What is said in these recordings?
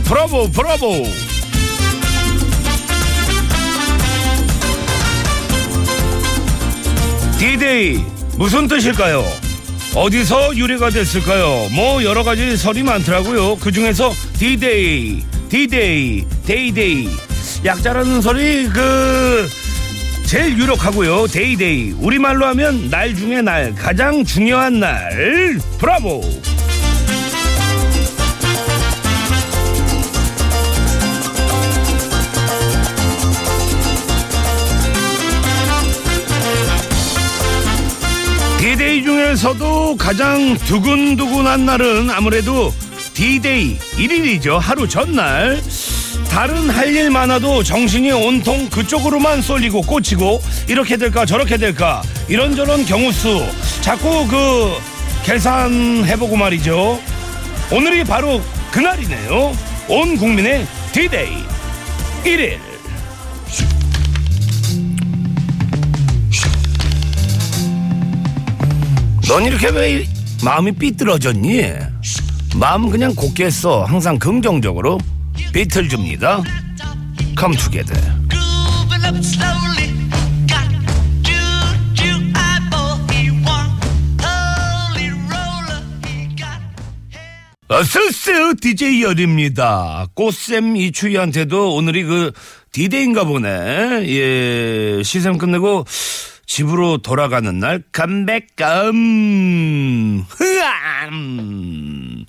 브라보 브라보 디데이 무슨 뜻일까요? 어디서 유래가 됐을까요? 뭐 여러 가지 설이 많더라고요. 그 중에서 디데이, 디데이, Day Day 약자라는 설이 그 제일 유력하고요. Day Day 우리말로 하면 날 중에 날 가장 중요한 날 브라보. 중에서도 가장 두근두근한 날은 아무래도 디데이 1일이죠. 하루 전날. 다른 할 일 많아도 정신이 온통 그쪽으로만 쏠리고 꽂히고 이렇게 될까 저렇게 될까 이런저런 경우 수 자꾸 그 계산해보고 말이죠. 오늘이 바로 그날이네요. 온 국민의 디데이 1일. 넌 이렇게 왜 마음이 삐뚤어졌니? 마음 그냥 곱게 써. 항상 긍정적으로. 비틀줍니다. Come together. 어서오세요 DJ 열입니다 꽃샘 이추희한테도 오늘이 그 디데이인가 보네 예 시샘 끝내고 집으로 돌아가는 날 감백감 흐암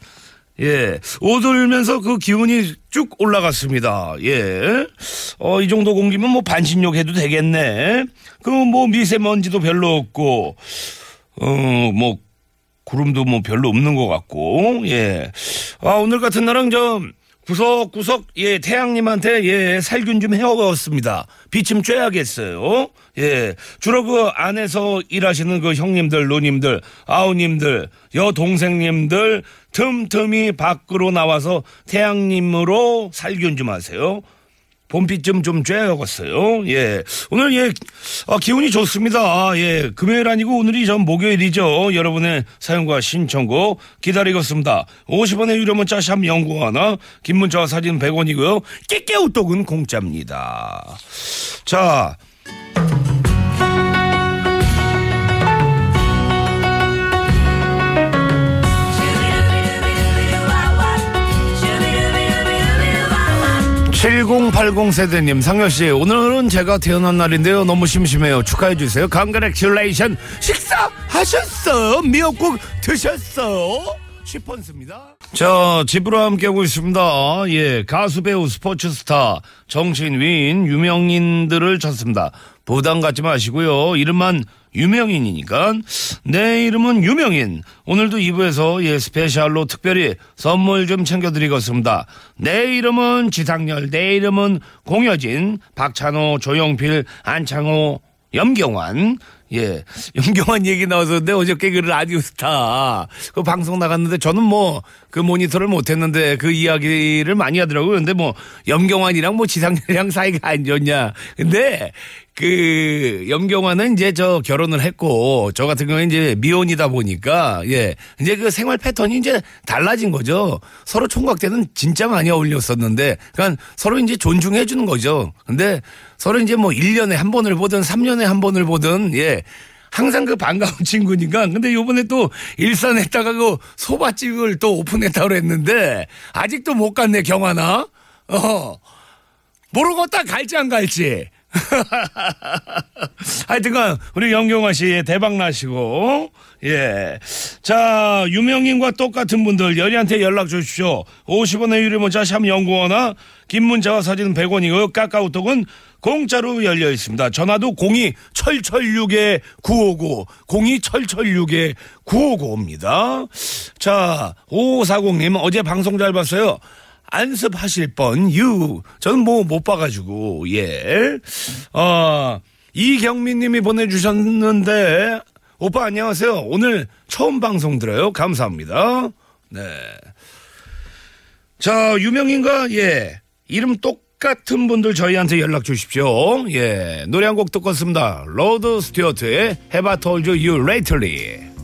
예 오돌면서 그 기운이 쭉 올라갔습니다 예어 이 정도 공기면 뭐 반신욕 해도 되겠네 그 뭐 미세먼지도 별로 없고 어뭐 구름도 뭐 별로 없는 것 같고 예. 아 오늘 같은 날은 좀 구석구석 예 태양님한테 예 살균 좀 해왔습니다. 비좀 쬐야겠어요. 예 주로 그 안에서 일하시는 그 형님들 누님들 아우님들 여동생님들 틈틈이 밖으로 나와서 태양님으로 살균 좀 하세요. 봄빛 좀좀 쬐야겠어요. 예. 오늘 예, 아, 기운이 좋습니다. 아, 예. 금요일 아니고 오늘이 전 목요일이죠. 여러분의 사연과 신청곡 기다리겠습니다. 50원의 유료 문자 샵 연구 하나, 긴 문자와 사진 100원이고요. 깨깨우떡은 공짜입니다. 자. 칠0 8 0 세대님 상렬씨 오늘은 제가 태어난 날인데요. 너무 심심해요. 축하해주세요. 강그렉슐레이션 식사하셨어 미역국 드셨어 10번습니다. 자 집으로 함께 하고 있습니다. 예 가수 배우 스포츠 스타 정치인 위인 유명인들을 찾습니다. 부담 갖지 마시고요. 이름만 유명인이니까. 내 이름은 유명인. 오늘도 2부에서 예 스페셜로 특별히 선물 좀 챙겨드리겠습니다. 내 이름은 지상렬 내 이름은 공여진 박찬호 조용필 안창호 염경환 예, 염경환 얘기 나왔었는데 어저께 그 라디오 스타 그 방송 나갔는데 저는 뭐 그 모니터를 못했는데 그 이야기를 많이 하더라고요. 근데 뭐 염경환이랑 뭐 지상렬이랑 사이가 안 좋냐. 근데 그 염경환은 이제 저 결혼을 했고 저 같은 경우에 이제 미혼이다 보니까 예 이제 그 생활 패턴이 이제 달라진 거죠. 서로 총각 때는 진짜 많이 어울렸었는데 그러니까 서로 이제 존중해 주는 거죠. 근데 서로 이제 뭐 1년에 한 번을 보든 3년에 한 번을 보든 예. 항상 그 반가운 친구니까. 근데 요번에 또 일산에다가 그 소밭집을 또 오픈했다고 그랬는데 아직도 못 갔네 경환아 어. 모르겠다 갈지 안 갈지. 하여튼간 우리 영경화 씨 대박 나시고 예. 자, 유명인과 똑같은 분들 열이한테 연락 주십시오. 50원의 유료 문자 샵 연구원화 긴 문자와 사진은 100원이고요. 까까우톡은 공짜로 열려 있습니다. 전화도 02 철철6에 959 02 철철6에 959입니다. 자, 5540님 어제 방송 잘 봤어요. 안습하실 뻔, 유. 저는 뭐 못 봐가지고, 예. 어, 이경민 님이 보내주셨는데, 오빠 안녕하세요. 오늘 처음 방송 들어요. 감사합니다. 네. 자, 유명인가? 예. 이름 똑같은 분들 저희한테 연락 주십시오. 예. 노래 한 곡 듣겠습니다 로드 스튜어트의 Have I Told You You Lately.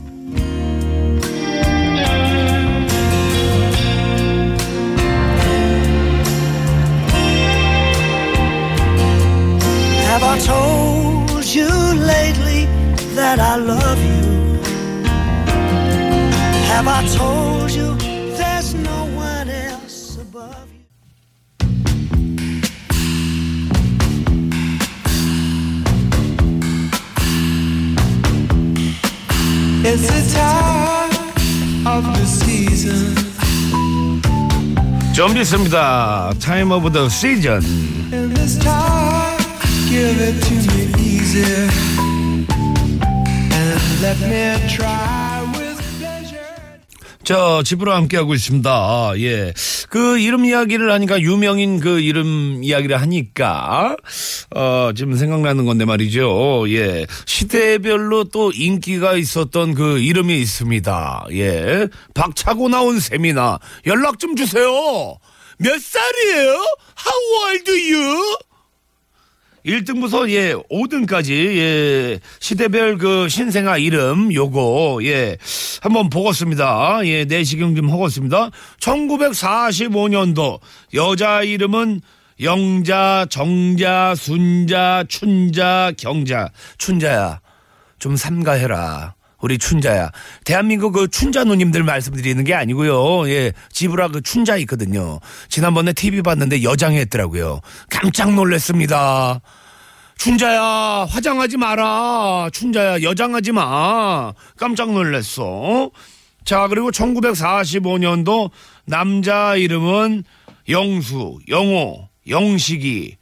that I love you? Have I told you there's no one else above you? It's the time of the season. 좀 있습니다. Time of the season. And this time, give it to me easy. 저 집으로 함께하고 있습니다. 아, 예. 그 이름 이야기를 하니까 유명인 그 이름 이야기를 하니까 어 지금 생각나는 건데 말이죠. 예. 시대별로 또 인기가 있었던 그 이름이 있습니다. 예. 박차고 나온 세미나 연락 좀 주세요. 몇 살이에요? How old are you? 1등부터 예 5등까지 예 시대별 그 신생아 이름 요거 예 한번 보겠습니다. 예 내시경 좀 하겠습니다. 1945년도 여자 이름은 영자, 정자, 순자, 춘자, 경자. 춘자야 좀 삼가해라. 우리 춘자야. 대한민국 그 춘자 누님들 말씀드리는 게 아니고요. 예, 지브라 그 춘자 있거든요. 지난번에 TV 봤는데 여장했더라고요. 깜짝 놀랐습니다. 춘자야, 화장하지 마라. 춘자야, 여장하지 마. 깜짝 놀랐어. 자, 그리고 1945년도 남자 이름은 영수, 영호, 영식이,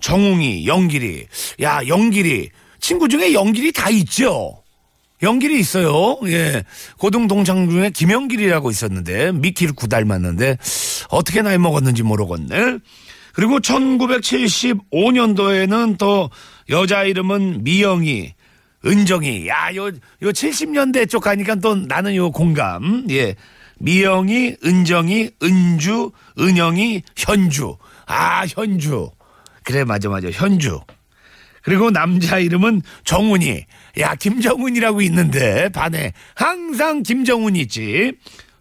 정웅이, 영길이. 야, 영길이. 친구 중에 영길이 다 있죠? 영길이 있어요. 예. 고등 동창 중에 김영길이라고 있었는데 미키를 구 닮았는데 어떻게 나이 먹었는지 모르겠네. 그리고 1975년도에는 또 여자 이름은 미영이, 은정이. 야, 요, 요 70년대 쪽 가니까 또 나는 요 공감. 예. 미영이, 은정이, 은주, 은영이, 현주. 아, 현주. 그래, 맞아, 맞아. 현주. 그리고 남자 이름은 정훈이. 야, 김정훈이라고 있는데, 반에. 항상 김정훈이 있지.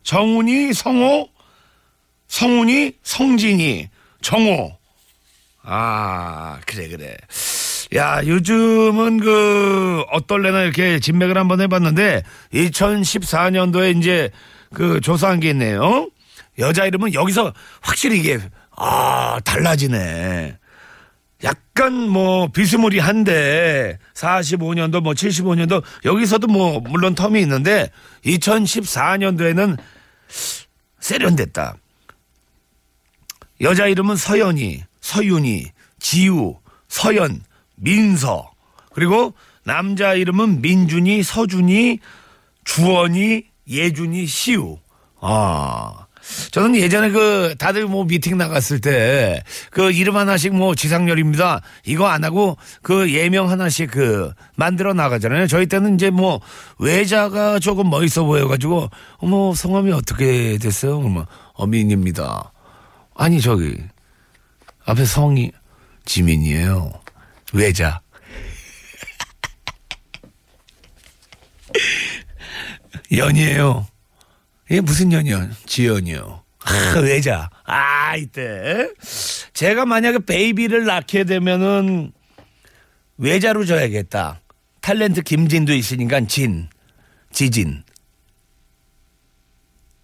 정훈이, 성호, 성훈이, 성진이, 정호. 아, 그래, 그래. 야, 요즘은 그, 어떨래나 이렇게 진맥을 한번 해봤는데, 2014년도에 이제 그 조사한 게 있네요. 여자 이름은 여기서 확실히 이게, 아, 달라지네. 약간 뭐 비스무리한데 45년도 뭐 75년도 여기서도 뭐 물론 텀이 있는데 2014년도에는 세련됐다. 여자 이름은 서연이, 서윤이, 지우, 서연, 민서. 그리고 남자 이름은 민준이, 서준이, 주원이, 예준이, 시우. 아. 저는 예전에 그 다들 뭐 미팅 나갔을 때 그 이름 하나씩 뭐 지상렬입니다. 이거 안 하고 그 예명 하나씩 그 만들어 나가잖아요. 저희 때는 이제 뭐 외자가 조금 멋있어 보여가지고 어머 성함이 어떻게 됐어요? 뭐 어민입니다. 아니 저기 앞에 성이 지민이에요. 외자. 연이에요. 이게 무슨 년이요? 지연이요. 아, 외자. 아, 이때. 제가 만약에 베이비를 낳게 되면은 외자로 줘야겠다. 탤런트 김진도 있으니까 진. 지진.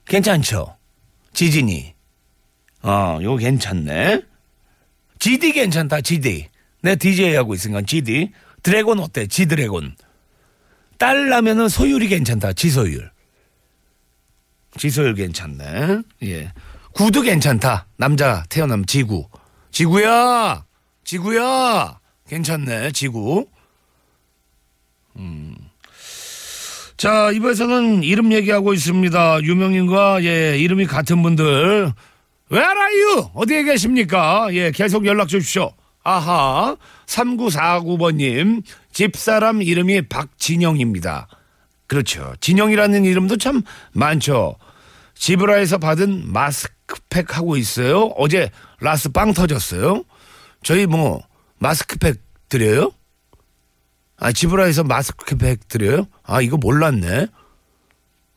괜찮죠? 지진이. 어, 요거 괜찮네. GD 괜찮다, GD. 내 DJ 하고 있으니까 GD. 드래곤 어때? 지드래곤. 딸 나면은 소율이 괜찮다, 지소율. 지소율 괜찮네. 예. 구도 괜찮다. 남자 태어나면 지구. 지구야! 지구야! 괜찮네, 지구. 음. 자, 이번에서는 이름 얘기하고 있습니다. 유명인과, 예, 이름이 같은 분들. Where are you? 어디에 계십니까? 예, 계속 연락 주십시오. 아하. 3949번님. 집사람 이름이 박진영입니다. 그렇죠. 진영이라는 이름도 참 많죠. 지브라에서 받은 마스크팩 하고 있어요. 어제 라스 빵 터졌어요. 저희 뭐 마스크팩 드려요? 아 지브라에서 마스크팩 드려요? 아 이거 몰랐네.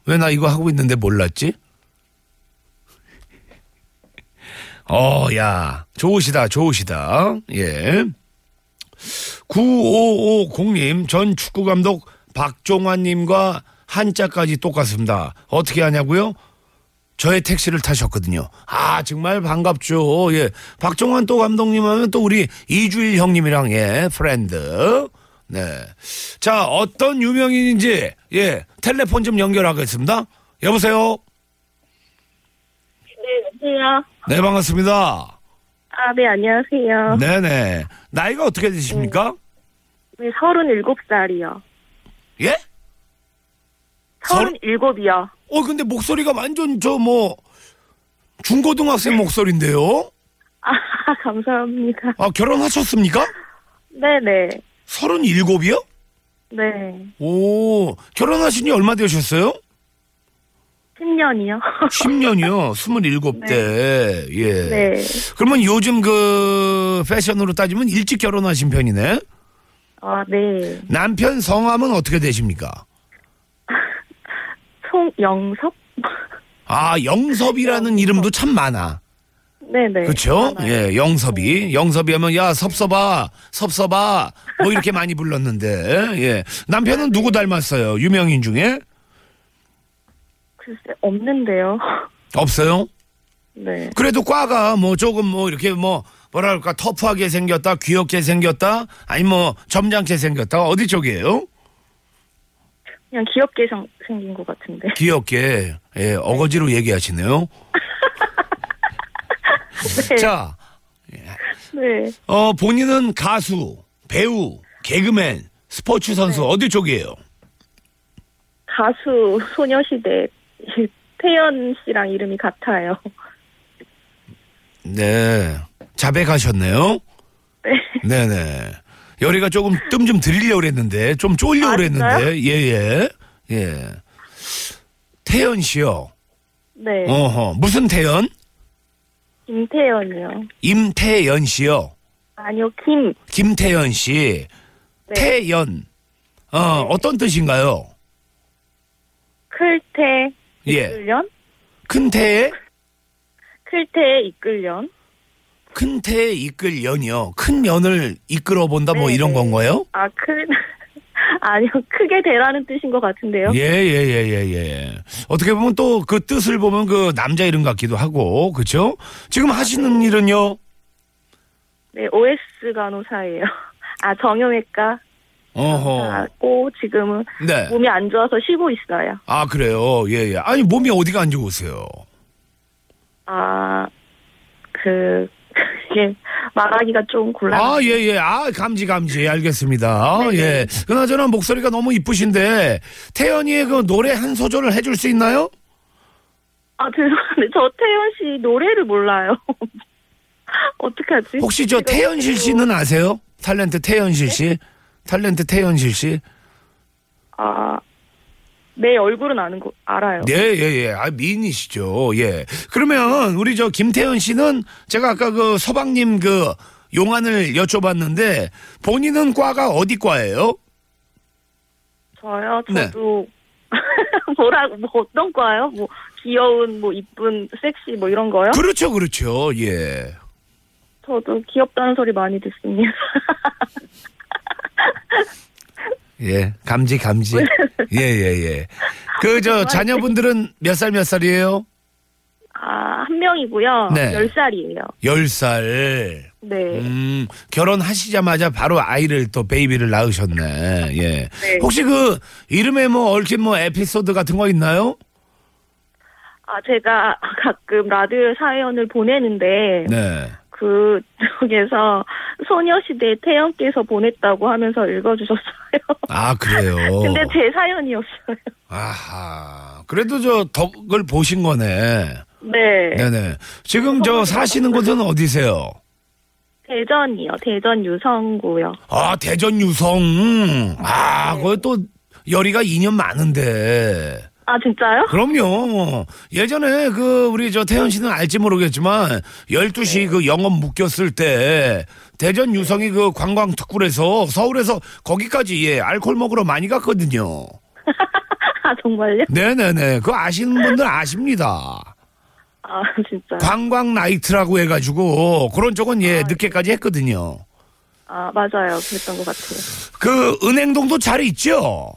왜 나 이거 하고 있는데 몰랐지? 어, 야, 좋으시다, 좋으시다. 예. 9550님, 전 축구감독 박종환님과 한자까지 똑같습니다. 어떻게 하냐고요? 저의 택시를 타셨거든요. 아, 정말 반갑죠. 예. 박종환 또 감독님 하면 또 우리 이주일 형님이랑 예, friend. 네. 자, 어떤 유명인인지, 예, 텔레폰 좀 연결하겠습니다. 여보세요? 네, 여보세요. 네, 반갑습니다. 아, 네, 안녕하세요. 네네. 나이가 어떻게 되십니까? 네, 37살이요. 예? 설- 37이요. 어, 근데 목소리가 완전 저 뭐, 중고등학생 목소리인데요? 아, 감사합니다. 아, 결혼하셨습니까? 네네. 37이요? 네. 오, 결혼하신 지 얼마 되셨어요? 10년이요. 10년이요. 27대. 예. 네. 그러면 요즘 그 패션으로 따지면 일찍 결혼하신 편이네? 아, 네. 남편 성함은 어떻게 되십니까? 송영섭? 아, 영섭이라는 이름도 참 많아. 네네. 그쵸? 많아요. 예, 영섭이. 영섭이 하면, 야, 섭섭아, 섭섭아. 뭐 이렇게 많이 불렀는데, 예. 남편은 누구 닮았어요? 유명인 중에? 글쎄, 없는데요. 없어요? 네. 그래도 과가 뭐 조금 뭐 이렇게 뭐, 뭐랄까, 터프하게 생겼다, 귀엽게 생겼다, 아니 뭐, 점잖게 생겼다, 어디 쪽이에요? 그냥 귀엽게 생- 생긴 것 같은데. 귀엽게, 예, 어거지로 얘기하시네요. 네. 자, 네. 어, 본인은 가수, 배우, 개그맨, 스포츠 선수, 어디 쪽이에요? 가수 소녀시대 태연 씨랑 이름이 같아요. 네. 자백하셨네요? 네. 네네. 열이가 조금 뜸 좀 드리려고 그랬는데, 좀 쫄려고 아, 그랬는데, 예, 예. 예. 태연 씨요. 네. 어허. 무슨 태연? 김태연이요. 임태연 씨요. 아니요, 김. 김태연 씨. 네. 태연. 어, 어떤 뜻인가요? 클태 예. 이끌련? 큰 태에, 클태에 이끌련? 큰 태에 이끌 연이요. 큰 연을 이끌어 본다, 뭐 네, 이런 네. 건가요? 아, 크, 아니요, 크게 되라는 뜻인 것 같은데요. 예, 예, 예, 예, 예. 어떻게 보면 또 그 뜻을 보면 그 남자 이름 같기도 하고, 그쵸? 지금 하시는 일은요? 네, OS 간호사예요. 아, 정형외과 어허. 하고 지금은 네. 몸이 안 좋아서 쉬고 있어요. 아, 그래요? 예, 예. 아니, 몸이 어디가 안 좋으세요? 아, 그, 이게 말하기가 좀 곤란. 아, 예, 예. 아, 감지, 감지. 알겠습니다. 네네. 예. 그나저나 목소리가 너무 이쁘신데, 태연이의 그 노래 한 소절을 해줄 수 있나요? 아, 죄송한데, 저 태연 씨 노래를 몰라요. 어떡하지? 혹시 저 태연실 씨는 아세요? 탤런트 태연실 네? 씨? 탤런트 태연실 씨? 아, 내 얼굴은 아는 거, 알아요. 네, 예, 예. 아, 미인이시죠. 예. 그러면 우리 저 김태현 씨는 제가 아까 그 서방님 그 용안을 여쭤봤는데 본인은 과가 어디 과예요? 저요? 네. 저도, 뭐라고, 뭐 어떤 거예요? 뭐, 귀여운, 뭐, 이쁜, 섹시, 뭐 이런 거요? 그렇죠, 그렇죠. 예. 저도 귀엽다는 소리 많이 듣습니다. 예. 감지, 감지. 예, 예, 예. 그 저 자녀분들은 몇 살 몇 살이에요? 아, 한 명이고요. 네. 10살이에요. 열 살. 네. 음, 결혼하시자마자 바로 아이를 또 베이비를 낳으셨네. 예. 네. 혹시 그 이름에 뭐 얽힌 뭐 에피소드 같은 거 있나요? 아, 제가 가끔 라디오 사연을 보내는데, 네. 그, 쪽에서 소녀시대 태연께서 보냈다고 하면서 읽어주셨어요. 아, 그래요. 근데 제 사연이었어요. 아하. 그래도 저 덕을 보신 거네. 네. 네네. 지금 저 사시는 곳은 어디세요? 대전이요. 대전 유성구요. 아, 대전 유성. 아, 거기 또 열이가 2년 많은데. 아, 진짜요? 그럼요. 예전에 그 우리 저 태연 씨는 알지 모르겠지만 12시 그 영업 묶였을 때 대전 유성이 그 관광 특구에서 서울에서 거기까지 예, 알콜 먹으러 많이 갔거든요. 아, 정말요? 네네네. 그거 아시는 분들 아십니다. 아, 진짜. 관광 나이트라고 해가지고 그런 쪽은 예 늦게까지 했거든요. 아, 맞아요. 그랬던 것 같아요. 그 은행동도 잘 있죠.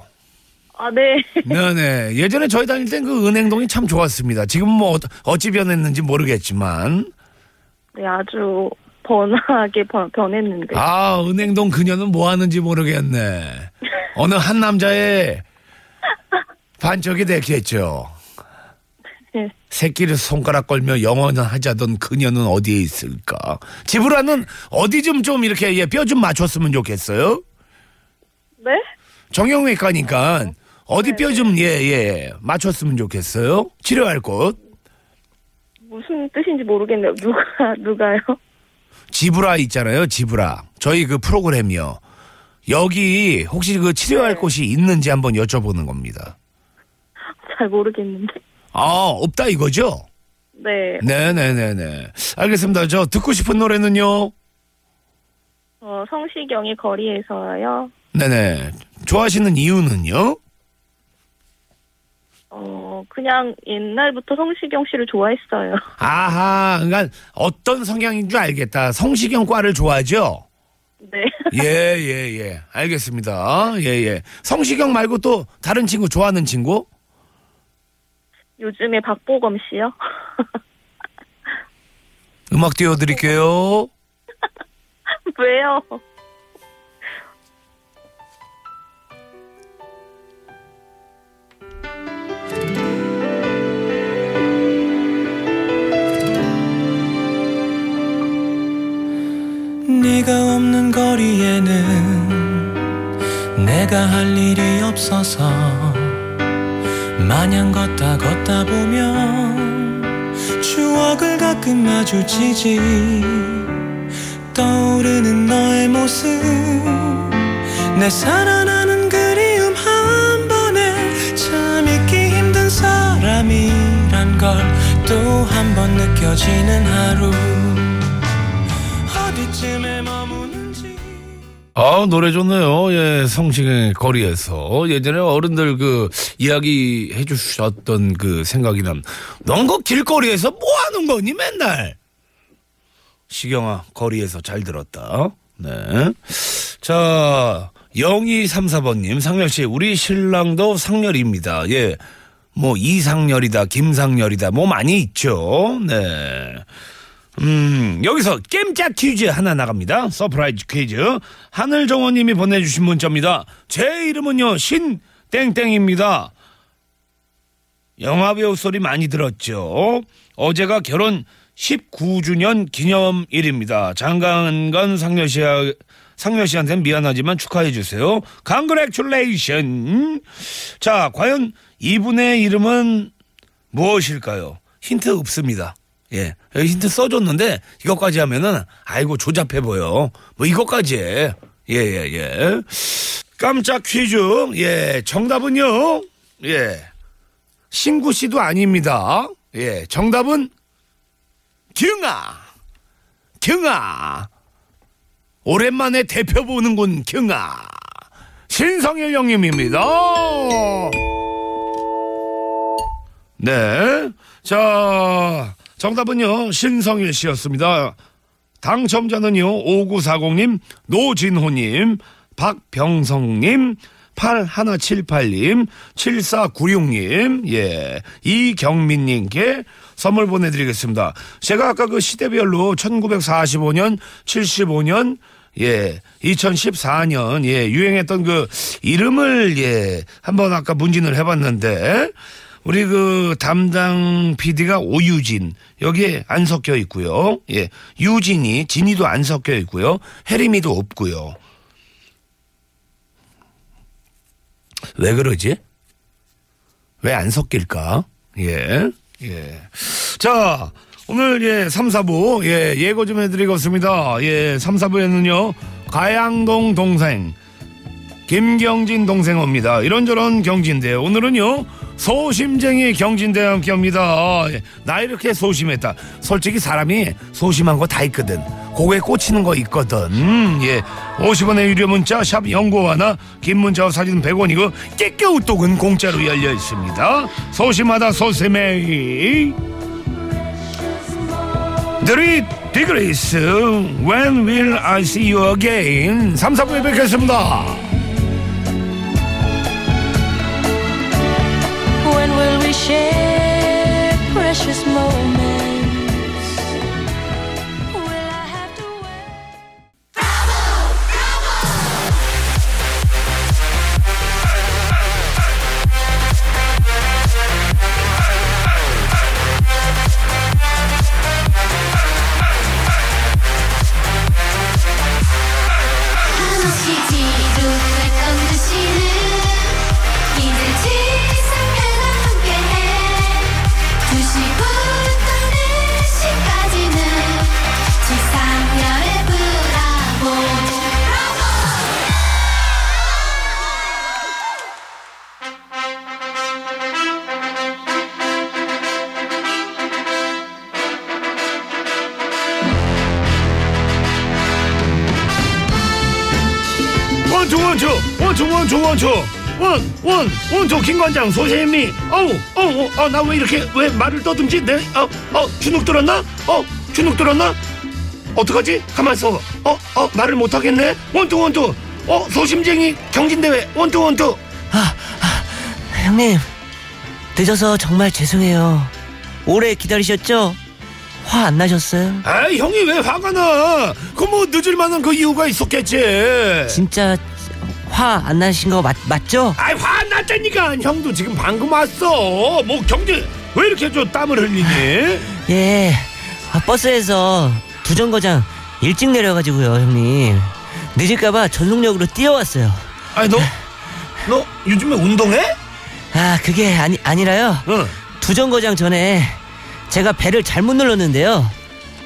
아, 네. 네네. 예전에 저희 다닐 땐 그 은행동이 참 좋았습니다. 지금 뭐 어- 어찌 변했는지 모르겠지만. 네, 아주 번화하게 변, 변했는데. 아, 은행동 그녀는 뭐 하는지 모르겠네. 어느 한 남자의 반쪽이 됐겠죠. 네. 새끼를 손가락 걸며 영원하자던 그녀는 어디에 있을까? 지브라는 어디 좀 좀 이렇게 예, 뼈좀 맞췄으면 좋겠어요. 네? 정형외과니까 어디 뼈 좀 예, 예, 맞췄으면 좋겠어요. 치료할 곳. 무슨 뜻인지 모르겠네요. 누가, 누가요? 지브라 있잖아요. 지브라. 저희 그 프로그램이요. 여기 혹시 그 치료할 곳이 있는지 한번 여쭤보는 겁니다. 잘 모르겠는데. 아, 없다 이거죠? 네. 네네네네. 알겠습니다. 저 듣고 싶은 노래는요? 어, 성시경의 거리에서요. 네네. 좋아하시는 이유는요? 어, 그냥 옛날부터 성시경 씨를 좋아했어요. 아하, 그러니까 어떤 성향인 줄 알겠다. 성시경 과를 좋아하죠? 네. 예, 예, 예. 알겠습니다. 예, 예. 성시경 말고 또 다른 친구 좋아하는 친구? 요즘에 박보검 씨요? 음악 띄워드릴게요. 왜요? 거리에는 내가 할 일이 없어서 마냥 걷다 걷다 보면 추억을 가끔 마주치지 떠오르는 너의 모습 내 살아나는 그리움 한 번에 참 잊기 힘든 사람이란 걸 또 한 번 느껴지는 하루 아, 노래 좋네요. 예, 성시경의 거리에서. 예전에 어른들 그 이야기 해주셨던 그 생각이 남. 넌 그 길거리에서 뭐 하는 거니, 맨날? 시경아, 거리에서 잘 들었다. 네. 자, 0234번님, 상렬씨, 우리 신랑도 상렬입니다. 예. 뭐, 이상렬이다, 김상렬이다, 뭐 많이 있죠. 네. 음, 여기서 깜짝 퀴즈 하나 나갑니다. surprise 퀴즈. 하늘정원님이 보내주신 문자입니다. 제 이름은요, 신땡땡입니다. 영화배우 소리 많이 들었죠. 어제가 결혼 19주년 기념일입니다. 장강간 상렬씨, 상렬씨한테는 미안하지만 축하해주세요. Congratulation. 자, 과연 이분의 이름은 무엇일까요? 힌트 없습니다. 예. 힌트 써줬는데 이것까지 하면은 아이고 조잡해 보여. 뭐 이것까지 해. 예, 예, 예. 깜짝 퀴즈. 예. 정답은요. 예. 신구 씨도 아닙니다. 예. 정답은 경아. 경아. 오랜만에 대표 보는군 경아. 신성일 형님입니다. 네. 자, 정답은요, 신성일 씨였습니다. 당첨자는요, 5940님, 노진호님, 박병성님, 8178님, 7496님, 예, 이경민님께 선물 보내드리겠습니다. 제가 아까 그 시대별로 1945년, 75년, 예, 2014년, 예, 유행했던 그 이름을, 예, 한번 아까 문진을 해봤는데, 우리 그 담당 PD가 오유진 여기에 안 섞여 있고요. 예, 유진이 진이도 안 섞여 있고요. 혜림이도 없고요. 왜 그러지? 왜 안 섞일까? 예, 예. 자, 오늘 예, 3, 4부 예, 예고 좀 해드리겠습니다. 예, 3, 4부에는요, 가양동 동생, 김경진 동생 옵니다. 이런저런 경진인데요. 오늘은요, 소심쟁이 경진대와 함께 합니다. 예, 나 이렇게 소심했다. 솔직히 사람이 소심한 거 다 있거든. 고개 꽂히는 거 있거든. 음, 예. 50원의 유료 문자, 샵 연구 하나, 긴 문자와 사진 100원이고, 깨껴우 똑은 공짜로 열려 있습니다. 소심하다 소심해. 드리 디그레이스, When will I see you again? 3, 4부에 뵙겠습니다. Share 김관장 소세미 어우 어우 어 나 왜 이렇게 왜 말을 떠듬지? 내어어 주눅 들었나? 어 주눅 들었나? 어떡하지? 가만있어 어 어 말을 못 하겠네? one two one two. 어 소심쟁이 경진대회. one two one two. 형님. 늦어서 정말 죄송해요. 오래 기다리셨죠? 화 안 나셨어요? 아 형이 왜 화가 나 그 뭐 늦을 만한 그 이유가 있었겠지. 진짜 화 안 나신 거 맞, 맞죠? 아이 화 안 났다니까 형도 지금 방금 왔어? 뭐 경진 왜 이렇게 저 땀을 흘리니? 예 아, 버스에서 두 정거장 일찍 내려가지고요 형님. 늦을까봐 전속력으로 뛰어왔어요. 아니 너 너 요즘에 운동해? 아 그게 아니, 아니라요. 응. 두 정거장 전에 제가 배를 잘못 눌렀는데요.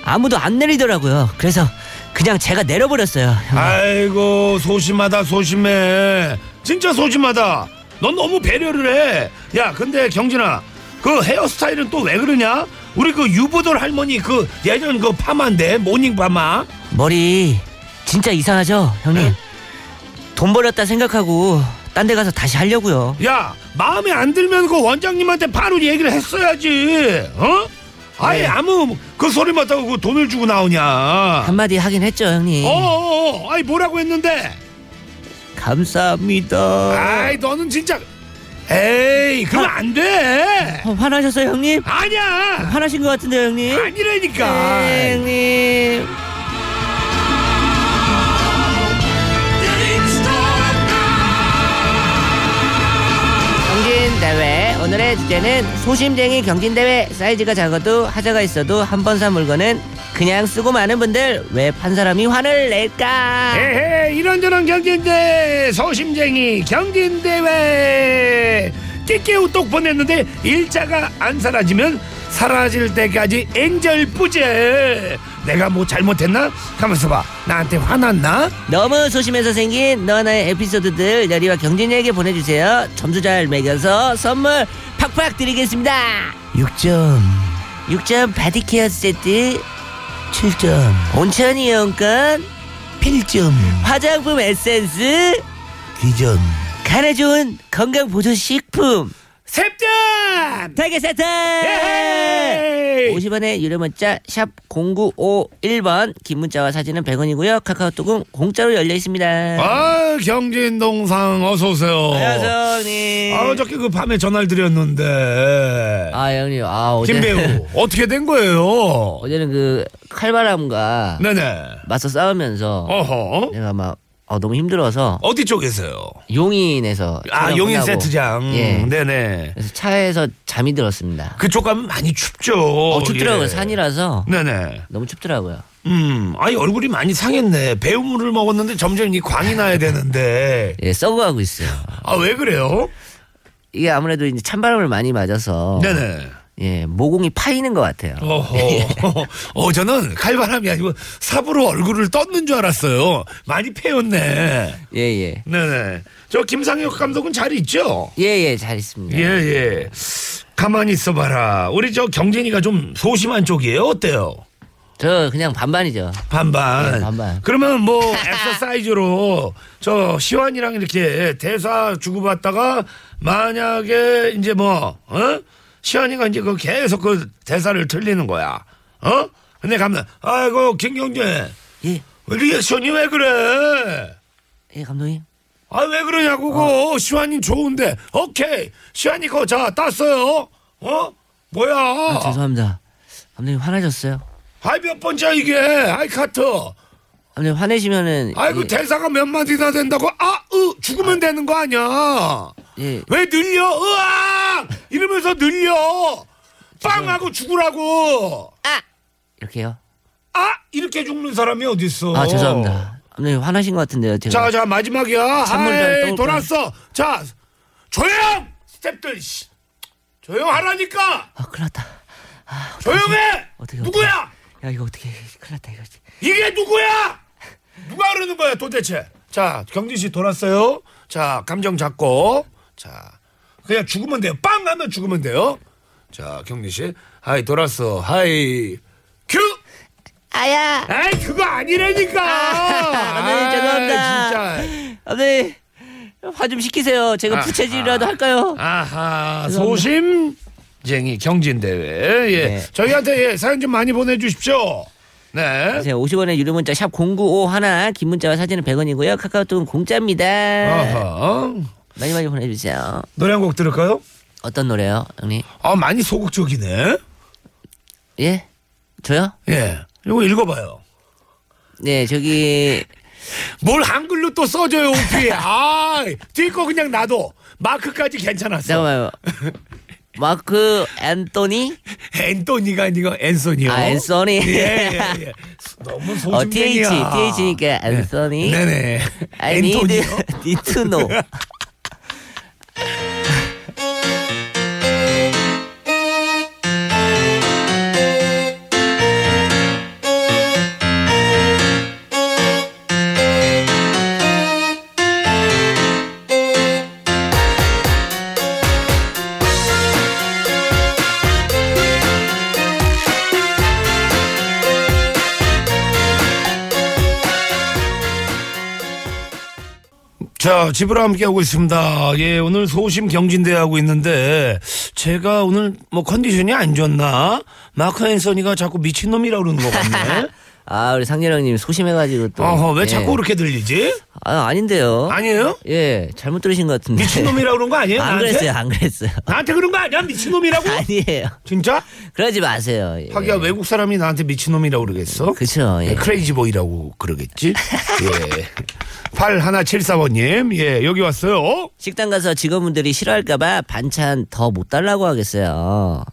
아무도 안 내리더라고요. 그래서 그냥 제가 내려버렸어요 형님. 아이고 소심하다 소심해. 진짜 소심하다 넌 너무 배려를 해 야 근데 경진아 그 헤어스타일은 또 왜 그러냐? 우리 그 유부돌 할머니 그 예전 그 파마인데 morning 파마. 머리 진짜 이상하죠 형님? 네. 돈 버렸다 생각하고 딴 데 가서 다시 하려고요. 야 마음에 안 들면 그 원장님한테 바로 얘기를 했어야지 어? 아예 네. 아무 그 소리 못하고 그 돈을 주고 나오냐. 한마디 하긴 했죠 형님. 어어어. 아이 뭐라고 했는데 감사합니다. 아이 너는 진짜 에이 그러면 안돼. 어, 화나셨어요 형님? 아니야. 화나신 것 같은데요 형님? 아니라니까. 네, 형님. 경진대회 오늘의 주제는 소심쟁이 경진대회 사이즈가 작아도 하자가 있어도 한번사 물건은 그냥 쓰고 많은 분들 왜 판 사람이 화를 낼까? 에헤 이런저런 경진대 소심쟁이 경진대회. 끼끼우똑 보냈는데 일자가 안 사라지면 사라질 때까지 엔젤 뿌제 내가 뭐 잘못했나? 가만있어 봐. 나한테 화났나? 너무 소심해서 생긴 너와 나의 에피소드들 여리와 경진이에게 보내주세요. 점수 잘 매겨서 선물 팍팍 드리겠습니다. 6점. 6점 body care 세트 7점 온천 이용권. 8점. 화장품 에센스. 구점 간에 좋은 건강 보조 식품. 10점 달걀 세트! 예 hey. 50원의 유료 문자 샵 0951번. 긴 문자와 사진은 100원이고요. 카카오톡은 공짜로 열려 있습니다. 아 경진동상 어서 오세요. 안녕하세요 형님. 아 어저께 그 밤에 전화를 드렸는데. 아 형님. 아 어제 김배우 어떻게 된 거예요? 어제는 그 칼바람과 네네. 맞서 싸우면서 어허. 내가 막 어, 너무 힘들어서 어디 쪽에서요? 용인에서 아 용인 끝나고 세트장. 예. 네네. 그래서 차에서 잠이 들었습니다. 그쪽 가면 많이 춥죠. 어, 춥더라고요. 예. 산이라서 네네. 너무 춥더라고요. 음, 아니 얼굴이 많이 상했네. 배우물을 먹었는데 점점 이 광이 나야 되는데. 예, 썩어가고 있어요. 아 왜 그래요? 이게 아무래도 이제 찬바람을 많이 맞아서 네네. 예, 모공이 파이는 것 같아요. 어허. 어, 저는 칼바람이 아니고 삽으로 얼굴을 떴는 줄 알았어요. 많이 패였네. 예, 예. 네네. 저 김상혁 감독은 잘 있죠? 예, 예, 잘 있습니다. 예, 예. 가만히 있어봐라. 우리 저 경진이가 좀 소심한 쪽이에요. 어때요? 저 그냥 반반이죠. 반반. 네, 반반. 그러면 뭐 엑서사이즈로 저 시완이랑 이렇게 대사 주고받다가 만약에 이제 뭐 어? 시완이가 이제 그 계속 그 대사를 틀리는 거야. 어? 근데 가면 아이고 김경재 예, 리액션이 왜 그래? 예, 감독님. 아 왜 그러냐고 그거 시완이 좋은데 오케이 시완이 거 자 땄어요 어? 뭐야? 아, 죄송합니다. 감독님 화나셨어요? 아이 몇 번째야 이게? 아이 카트. 감독님 화내시면은 아이고 예, 대사가 몇 마디나 된다고 아으 죽으면 되는 거 아니야? 예, 왜 늘려? 으악! 이러면서 늘려. 빵하고 죽으라고. 이렇게요. 아 이렇게 죽는 사람이 어디 있어? 아 죄송합니다. 감독님 화나신 것 같은데요. 제가. 자, 자 마지막이야. 아이? 돌았어. 자, 조용. 스탭들 씨. 조용하라니까. 아 큰일 났다. 조용해. 어떻게, 누구야? 야 이거 어떻게 큰일 났다 이거. 이게 누구야? 누가 그러는 거야 도대체? 자, 경진 씨 돌았어요. 자, 감정 잡고. 자, 그냥 죽으면 돼요. 빵 하면 죽으면 돼요. 자, 경진 씨. 하이 돌았어. 하이. 큐. 아야. 아이 그거 아니라니까. 감독님 죄송합니다. 진짜. 감독님 화좀 시키세요. 제가 아, 부채질이라도 할까요? 아하 죄송합니다. 소심쟁이 경진 대회. 예. 네. 저희한테 예, 사연 좀 많이 보내주십시오. 네. 제 50원의 유료 문자 샵 0951, 긴 문자와 사진은 100원이고요. 카카오톡은 공짜입니다. 아하. 많이 많이 보내주세요. 노래 한 곡 들을까요? 어떤 노래요, 형님? 아 많이 소극적이네. 예? 저요? 예. 이거 읽어봐요. 네, 저기 뭘 한글로 또 써줘요, 오피. 아, 뒤에 거 그냥 놔둬. 마크까지 괜찮았어. 잠깐만요. 마크 앤토니? 앤토니가 아니고 앤소니요. 아, 앤소니. 예, 예, 예. 너무 어, TH. TH니까 앤소니. 네네. I 앤토니요. need to know. 자, 집으로 함께하고 있습니다. 예, 오늘 소심 경진대 하고 있는데, 제가 오늘 뭐 컨디션이 안 좋나? 마크 앤서니가 자꾸 미친놈이라고 그러는 것 같네. 아, 우리 상렬 형님 소심해가지고 또. 어허, 왜 예. 자꾸 그렇게 들리지? 아, 아닌데요. 아니에요? 예, 잘못 들으신 것 같은데. 미친놈이라고 그런 거 아니에요? 안 나한테? 그랬어요, 안 그랬어요. 나한테 그런 거 아니야? 미친놈이라고? 아니에요. 진짜? 그러지 마세요. 예. 하기야 외국 사람이 나한테 미친놈이라고 그러겠어? 그쵸, 예. 예, crazy boy라고 그러겠지? 예. 8174번님, 예, 여기 왔어요. 식당 가서 직원분들이 싫어할까봐 반찬 더 못 달라고 하겠어요.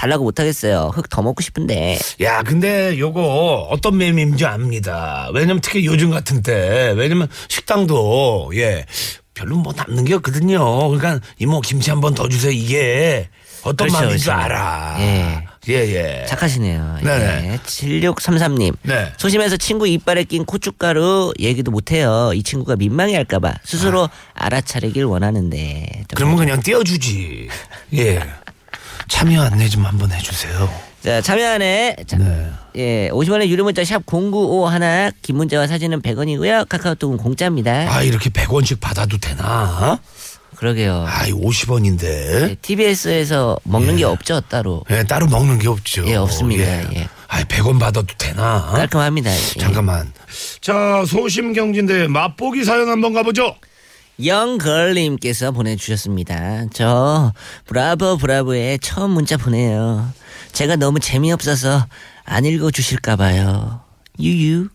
달라고 못 하겠어요. 흙 더 먹고 싶은데. 야, 근데 요거 어떤 맴인지 압니다. 왜냐면 특히 요즘 같은 때, 왜냐면 식당도, 예, 별로 뭐 남는 게 없거든요. 그러니까 이모 김치 한 번 더 주세요. 이게 어떤 그렇죠, 마음인 줄 그렇죠. 알아. 예. 예, 예. 착하시네요. 네네. 예. 7633님. 네. 소심해서 친구 이빨에 낀 고춧가루 얘기도 못해요. 이 친구가 민망해 할까봐 스스로 알아차리길 원하는데. 좀 그러면 그냥 띄워주지. 예. 참여 안내 좀 한번 해주세요. 자, 참여안에 자, 네. 예, 50원의 유료 문자 샵 0951, 긴 문자와 사진은 100원이고요. 카카오톡은 공짜입니다. 아, 이렇게 100원씩 받아도 되나? 그러게요. 아, 이 50원인데. TBS에서 먹는 게 없죠, 따로. 예, 따로 먹는 게 없죠. 예, 없습니다. 예. 아, 100원 받아도 되나? 깔끔합니다. 예. 잠깐만. 자, 소심 경진대 맛보기 사연 한번 가보죠. 영걸님께서 보내주셨습니다. 저 브라보 브라보에 처음 문자 보내요. 제가 너무 재미없어서 안 읽어주실까봐요. 유유.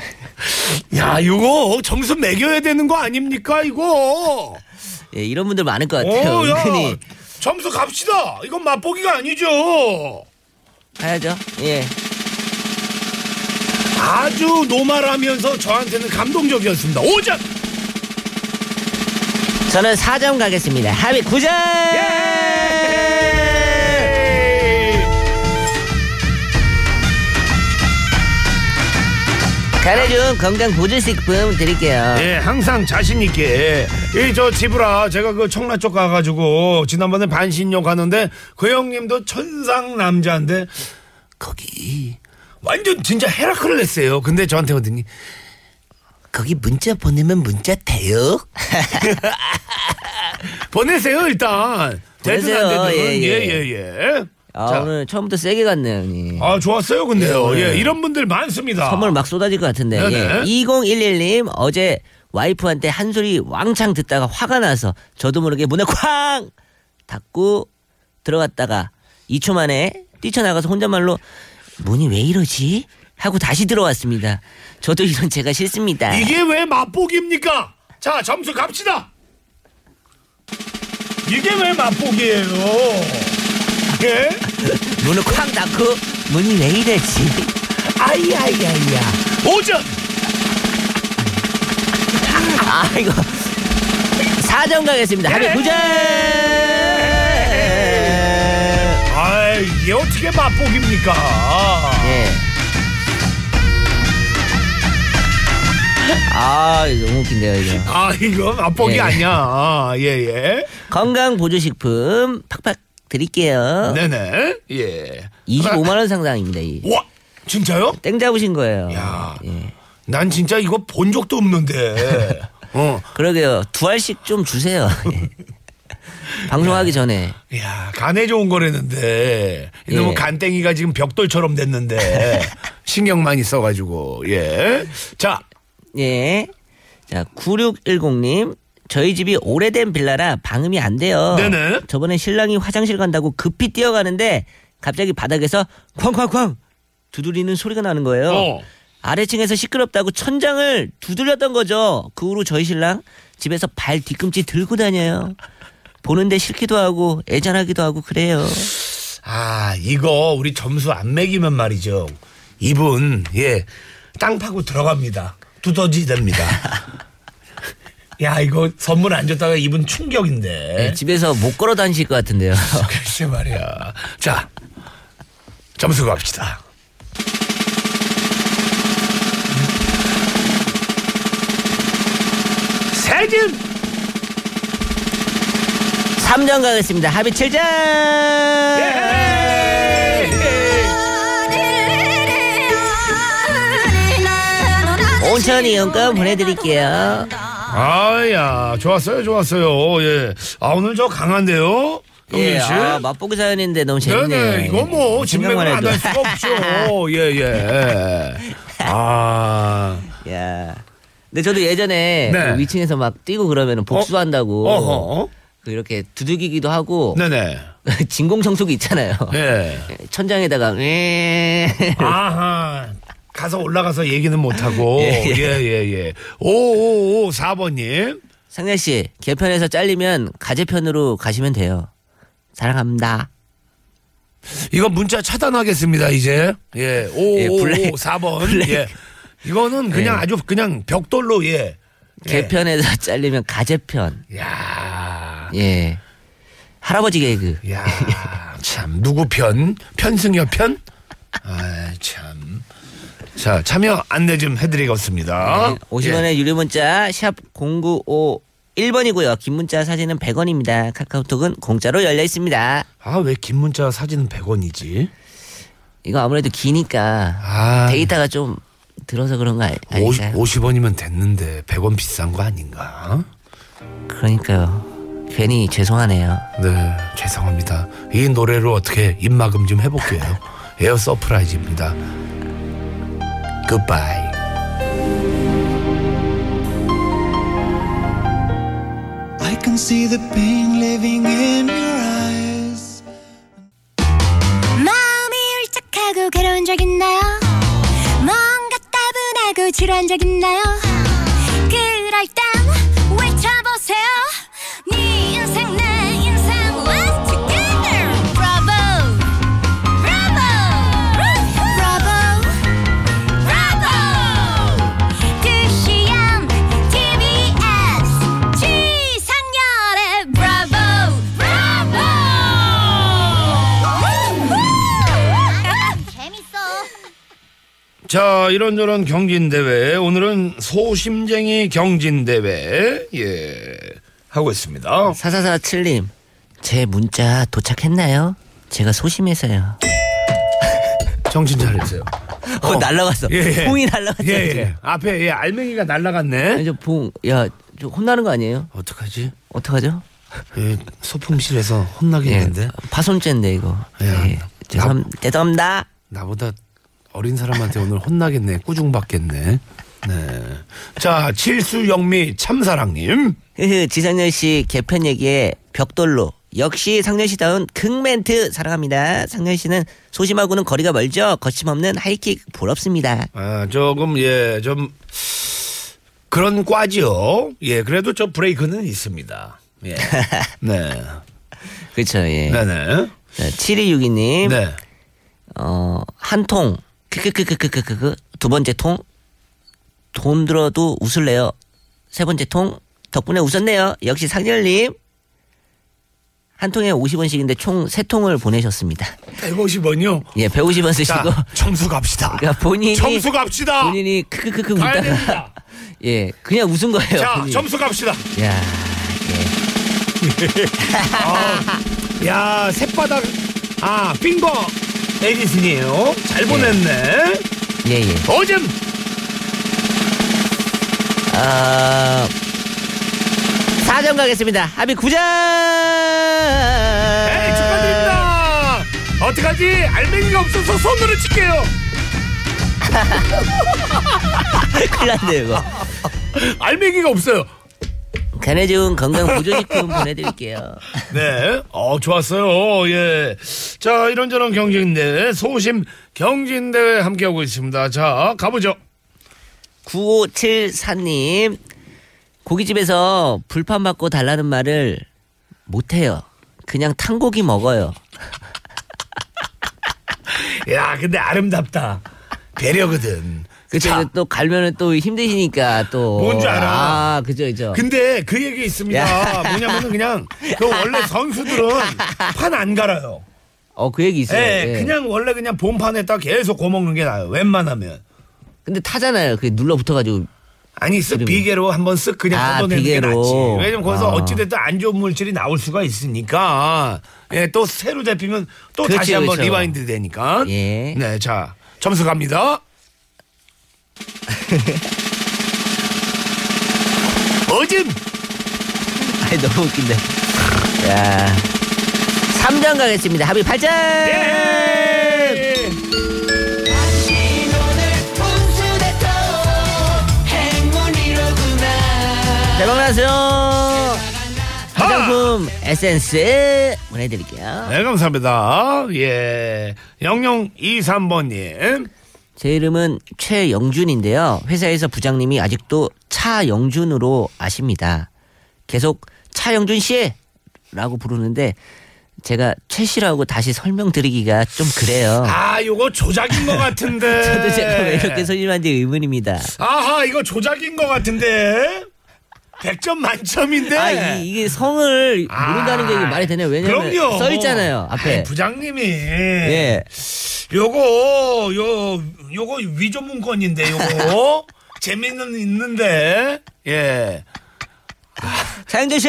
야, 이거 점수 매겨야 되는 거 아닙니까, 이거? 예, 이런 분들 많을 것 같아요. 오, 야, 은근히 점수 갑시다. 이건 맛보기가 아니죠. 가야죠. 예. 아주 노말하면서 저한테는 감동적이었습니다. 5점! 저는 4점 가겠습니다. 합의 9점! 예! 가래준 건강 보조식품 드릴게요. 예, 항상 자신 있게. 이 저 지브라 제가 그 청라 쪽 가가지고 지난번에 반신욕 하는데 그 형님도 천상 남자인데 거기 완전 진짜 헤라클레스예요. 근데 저한테 오더니 거기 문자 보내면 문자 돼요? 보내세요 일단. 보내세요. 안 되든 예, 예. 예 예 예. 아, 자. 오늘 처음부터 세게 갔네요, 형님. 아 좋았어요 근데요. 예, 예, 오늘 이런 분들 많습니다. 선물 막 쏟아질 것 같은데. 네네. 예. 2011님 어제 와이프한테 한 소리 왕창 듣다가 화가 나서 저도 모르게 문을 쾅 닫고 들어갔다가 2초 만에 뛰쳐나가서 혼잣말로 문이 왜 이러지? 하고 다시 들어왔습니다. 저도 이런 제가 싫습니다. 이게 왜 맛보기입니까? 자, 점수 갑시다. 이게 왜 맛보기예요? 예? 문을 쾅 닫고 문이 왜 이러지? 아이야이야이야. 5점. 아 이거 4점 가겠습니다. 합의 예. 9점. 아, 이게 어떻게 맛보기입니까? 예. 아 너무 웃긴데요 이거. 아, 이거 맛보기 예. 아니야. 아, 예, 예. 건강 보조식품 팍팍 드릴게요. 네네. 예. 25만 원 상당입니다. 이. 와, 진짜요? 땡 잡으신 거예요. 야. 예. 난 진짜 이거 본 적도 없는데. 어. 그러게요. 두 알씩 좀 주세요. 예. 방송하기 전에. 야, 간에 좋은 거랬는데. 이놈의 예. 간땡이가 지금 벽돌처럼 됐는데. 신경 많이 써가지고. 예. 자, 예. 자, 9610님. 저희 집이 오래된 빌라라 방음이 안 돼요. 네네. 저번에 신랑이 화장실 간다고 급히 뛰어가는데 갑자기 바닥에서 쾅쾅쾅 두드리는 소리가 나는 거예요. 어. 아래층에서 시끄럽다고 천장을 두드렸던 거죠. 그 후로 저희 신랑 집에서 발 뒤꿈치 들고 다녀요. 보는데 싫기도 하고 애잔하기도 하고 그래요. 아, 이거 우리 점수 안 매기면 말이죠. 이분, 예, 땅 파고 들어갑니다. 두더지 됩니다. 야, 이거 선물 안 줬다가 이분 충격인데. 네, 집에서 못 걸어 다니실 것 같은데요. 글쎄 말이야. 자, 점수 갑시다. 세진 3점 가겠습니다. 합의 7점. 예! 온천 이용권 보내드릴게요. 아야 좋았어요 좋았어요 예. 아 오늘 저 강한데요 예, 영민 씨. 아, 맛보기 사연인데 너무 재밌네요. 네네 이거 뭐 생각만 진맥을 안할 해도. 수가 없죠 예 예. 아 야. 근데 저도 예전에 네. 그 위층에서 막 뛰고 그러면 복수한다고 어허 그 이렇게 두들기기도 하고 네네 진공 청소기 있잖아요. 예. 천장에다가 에 아하 가서 올라가서 얘기는 못 하고 예, 예. 예예예. 오오오 4번님 상렬 씨 개편에서 잘리면 가재편으로 가시면 돼요. 사랑합니다. 이거 문자 차단하겠습니다 이제 예 예, 오오오 블랙, 4번 블랙. 예. 이거는 그냥 예. 아주 그냥 벽돌로 예. 예. 개편에서 잘리면 가재편. 야. 예. 할아버지 개그. 야, 참 누구 편? 편승엽 편? 아, 참. 자, 참여 안내 좀 해드리겠습니다. 네, 50원의 유료 문자 샵 0951번이고요. 긴 문자 사진은 100원입니다. 카카오톡은 공짜로 열려 있습니다. 아, 왜 긴 문자 사진은 100원이지? 이거 아무래도 기니까 아, 데이터가 좀 들어서 그런 거 아니, 아닐까요? 50, 50원이면 됐는데 100원 비싼 거 아닌가? 그러니까요. 괜히 죄송하네요. 네, 죄송합니다. 이 노래로 어떻게 입막음 좀 해볼게요. 에어 surprise입니다. Goodbye. I can see the pain living in your eyes. 마음이 울적하고 괴로운 적 있나요? 뭔가 따분하고 지루한 적 있나요? 그럴 땐 외쳐보세요 자, 이런저런 경진대회. 오늘은 소심쟁이 경진대회. 예. 하고 있습니다. 4447님, 제 문자 도착했나요? 제가 소심해서요. 정신 차리세요. 어, 날라갔어. 예, 예. 봉이 날라갔어. 예, 예. 앞에, 예, 알맹이가 날라갔네. 저 봉, 야, 저 혼나는 거 아니에요? 어떡하지? 어떡하죠? 예, 소풍실에서 혼나겠는데? 예, 파손죄인데 이거. 야, 예, 죄송, 죄송합니다. 나보다 어린 사람한테 오늘 혼나겠네. 꾸중받겠네. 네. 자, 칠수영미 참사랑님. 지상렬 씨 개편 얘기에 벽돌로 역시 상렬 씨다운 극멘트 사랑합니다. 상렬 씨는 소심하고는 거리가 멀죠. 거침없는 하이킥 부럽습니다. 아, 조금 예, 좀 그런 과죠. 예, 그래도 저 브레이크는 있습니다. 예. 네. 그렇죠. 예. 네네. 자, 7262님. 네. 어, 한 통. 크크크크크크크. 두 번째 통. 돈 들어도 웃을래요. 세 번째 통. 덕분에 웃었네요. 역시 상렬님. 한 통에 50원씩인데 총 세 통을 보내셨습니다. 150원이요. 예, 150원 쓰시고. 자, 청수 갑시다. 그러니까 본인이 청수 갑시다. 본인이 크크크크 가야 웃다가. 예, 그냥 웃은 거예요. 자, 본인이. 점수 갑시다. 야, 야, 새바닥. 아, 핑거 에디슨이에요. 잘 보냈네. 예, 예. 오점. 아, 4점 가겠습니다. 합의 9점! 에이, 축하드립니다. 어떡하지? 알맹이가 없어서 손으로 칠게요. 큰일 났네, 이거. 알맹이가 없어요. 간에 좋은 건강 보조식품 보내드릴게요. 네, 어 좋았어요. 예, 자 이런저런 경쟁대 소심 경진대회 함께하고 있습니다. 자 가보죠. 9574님, 고깃집에서 불판 받고 달라는 말을 못해요. 그냥 탄고기 먹어요. 야, 근데 아름답다. 배려거든. 그쵸, 자, 또 갈면은 또 힘드시니까 또. 뭔지 알아. 아, 그죠, 그죠. 근데 그 얘기 있습니다. 야. 뭐냐면은 그냥 그 원래 선수들은 판 안 갈아요. 어, 그 얘기 있어요. 예, 예. 그냥 원래 그냥 본판에다 계속 고먹는 게 나아요. 웬만하면. 근데 타잖아요. 그 눌러 붙어가지고. 아니 쓱. 비계로 한번 쓱 그냥 아, 걷어내는 게 비계로. 낫지. 왜냐면 거기서 아. 어찌됐든 안 좋은 물질이 나올 수가 있으니까. 예, 또 새로 잡히면 또 그렇지, 다시 한번 그렇죠. rewind 되니까. 예. 네, 자 점수 갑니다. 어짐. 아이, 너무 웃긴다. 야 3점 가겠습니다. 합이 8점! 예. 대박 나세요! 화장품 에센스 보내드릴게요. 네, 감사합니다. 예. 0023번님. 제 이름은 최영준인데요. 회사에서 부장님이 아직도 차영준으로 아십니다. 계속 차영준 씨! 라고 부르는데 제가 최 씨라고 다시 설명드리기가 좀 그래요. 아, 요거 조작인 것 같은데. 저도 제가 왜 이렇게 소심한지 의문입니다. 아하, 이거 조작인 것 같은데. 100점 만점인데. 아, 이, 게 성을 모른다는 게 이게 말이 되네요. 왜냐면 그럼요. 써 있잖아요. 앞에. 아이, 부장님이. 예. 요거, 요, 요거 위조 문건인데, 요거. 재미는 있는데. 예. 차영준 씨!